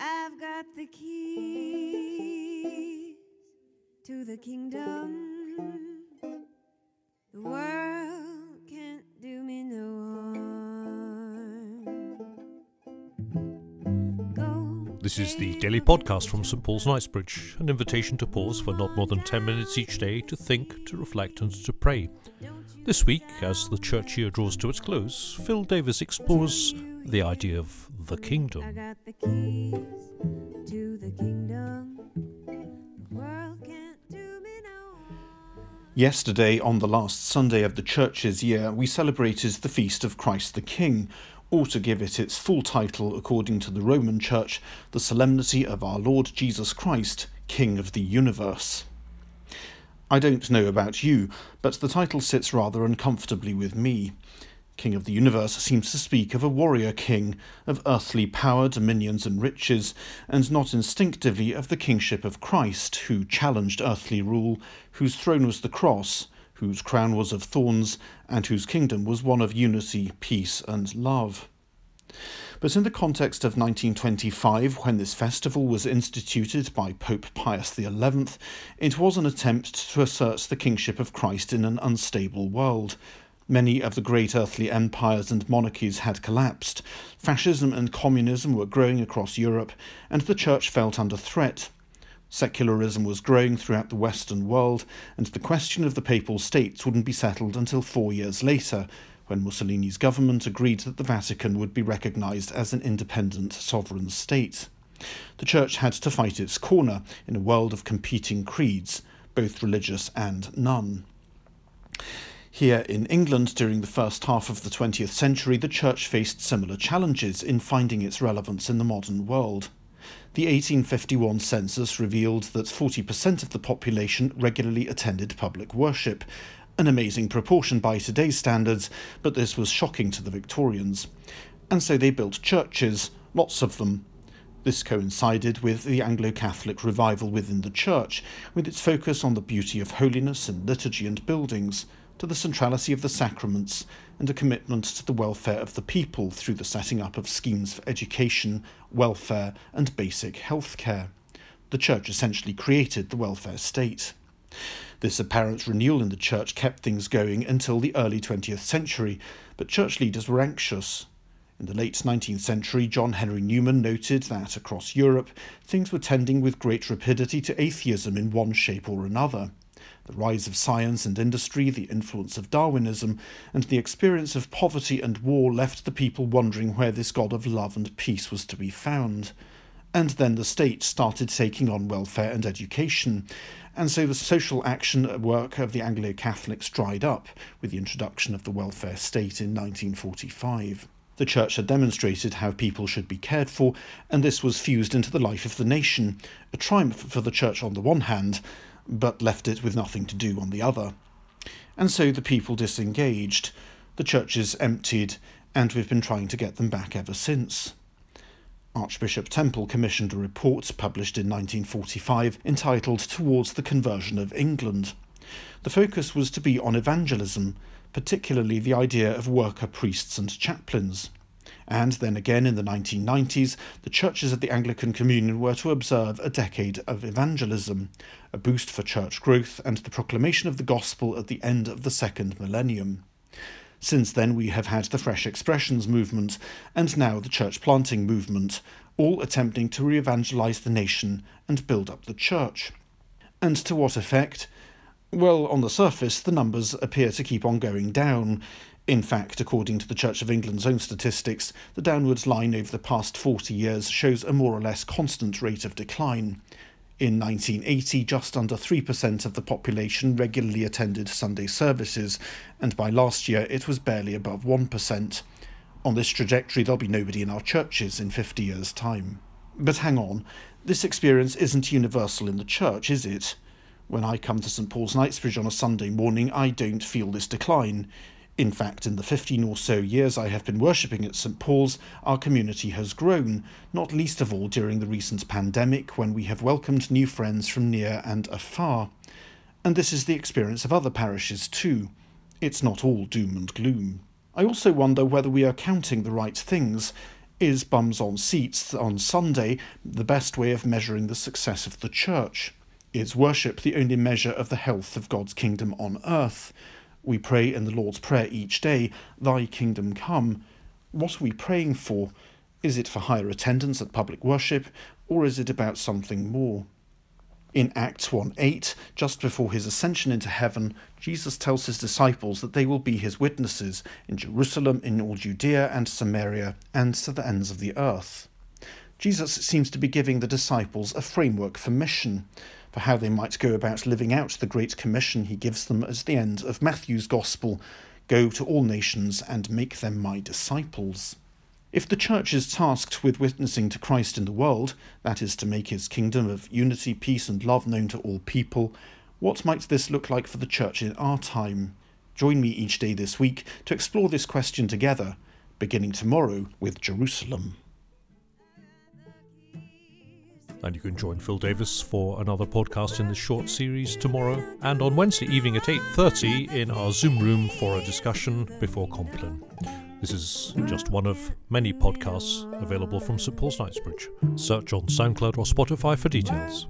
I've got the keys to the kingdom. The world can't do me no harm. This is the daily podcast from St Paul's Knightsbridge, an invitation to pause for not more than 10 minutes each day to think, to reflect, and to pray. This week, as the church year draws to its close, Phil Davis explores the idea of the I kingdom. got the keys to the kingdom. The world can't do me no harm. Yesterday, on the last Sunday of the Church's year, we celebrated the feast of Christ the King, or to give it its full title according to the Roman Church, the solemnity of our Lord Jesus Christ, King of the universe. I don't know about you, but the title sits rather uncomfortably with me. King of the universe seems to speak of a warrior king, of earthly power, dominions, and riches, and not instinctively of the kingship of Christ, who challenged earthly rule, whose throne was the cross, whose crown was of thorns, and whose kingdom was one of unity, peace, and love. But in the context of 1925, when this festival was instituted by Pope Pius XI, it was an attempt to assert the kingship of Christ in an unstable world. Many of the great earthly empires and monarchies had collapsed, fascism and communism were growing across Europe, and the Church felt under threat. Secularism was growing throughout the Western world, and the question of the Papal States wouldn't be settled until four years later, when Mussolini's government agreed that the Vatican would be recognised as an independent sovereign state. The Church had to fight its corner in a world of competing creeds, both religious and none. Here in England during the first half of the 20th century, the Church faced similar challenges in finding its relevance in the modern world. The 1851 census revealed that 40% of the population regularly attended public worship, an amazing proportion by today's standards, but this was shocking to the Victorians. And so they built churches, lots of them. This coincided with the Anglo Catholic revival within the Church, with its focus on the beauty of holiness in liturgy and buildings, to the centrality of the sacraments, and a commitment to the welfare of the people through the setting up of schemes for education, welfare, and basic health care. The Church essentially created the welfare state. This apparent renewal in the Church kept things going until the early 20th century, but Church leaders were anxious. In the late 19th century, John Henry Newman noted that across Europe, things were tending with great rapidity to atheism in one shape or another. The rise of science and industry, the influence of Darwinism, and the experience of poverty and war left the people wondering where this God of love and peace was to be found. And then the state started taking on welfare and education, and so the social action work of the Anglo Catholics dried up with the introduction of the welfare state in 1945. The Church had demonstrated how people should be cared for, and this was fused into the life of the nation, a triumph for the Church on the one hand, but left it with nothing to do on the other. And so the people disengaged, the churches emptied, and we've been trying to get them back ever since. Archbishop Temple commissioned a report published in 1945 entitled Towards the Conversion of England. The focus was to be on evangelism, particularly the idea of worker priests and chaplains. And then again in the 1990s, the churches of the Anglican Communion were to observe a decade of evangelism, a boost for church growth, and the proclamation of the gospel at the end of the second millennium. Since then, we have had the Fresh Expressions movement and now the church planting movement, all attempting to re evangelize the nation and build up the church. And to what effect? Well, on the surface, the numbers appear to keep on going down. In fact, according to the Church of England's own statistics, the downwards line over the past 40 years shows a more or less constant rate of decline. In 1980, just under 3% of the population regularly attended Sunday services, and by last year it was barely above 1%. On this trajectory, there'll be nobody in our churches in 50 years' time. But hang on, this experience isn't universal in the church, is it? When I come to St Paul's Knightsbridge on a Sunday morning, I don't feel this decline. In fact, in the 15 or so years I have been worshipping at St Paul's, our community has grown, not least of all during the recent pandemic when we have welcomed new friends from near and afar. And this is the experience of other parishes too. It's not all doom and gloom. I also wonder whether we are counting the right things. Is bums on seats on Sunday the best way of measuring the success of the church? Is worship the only measure of the health of God's kingdom on earth? We pray in the Lord's Prayer each day, Thy kingdom come. What are we praying for? Is it for higher attendance at public worship, or is it about something more? In Acts 1 8, just before his ascension into heaven, Jesus tells his disciples that they will be his witnesses in Jerusalem, in all Judea and Samaria, and to the ends of the earth. Jesus seems to be giving the disciples a framework for mission, for how they might go about living out the great commission he gives them at the end of Matthew's Gospel Go to all nations and make them my disciples. If the Church is tasked with witnessing to Christ in the world, that is, to make his kingdom of unity, peace, and love known to all people, what might this look like for the Church in our time? Join me each day this week to explore this question together, beginning tomorrow with Jerusalem. And you can join Phil Davis for another podcast in this short series tomorrow and on Wednesday evening at 8:30 in our Zoom room for a discussion before Compline. This is just one of many podcasts available from St Paul's Knightsbridge. Search on SoundCloud or Spotify for details.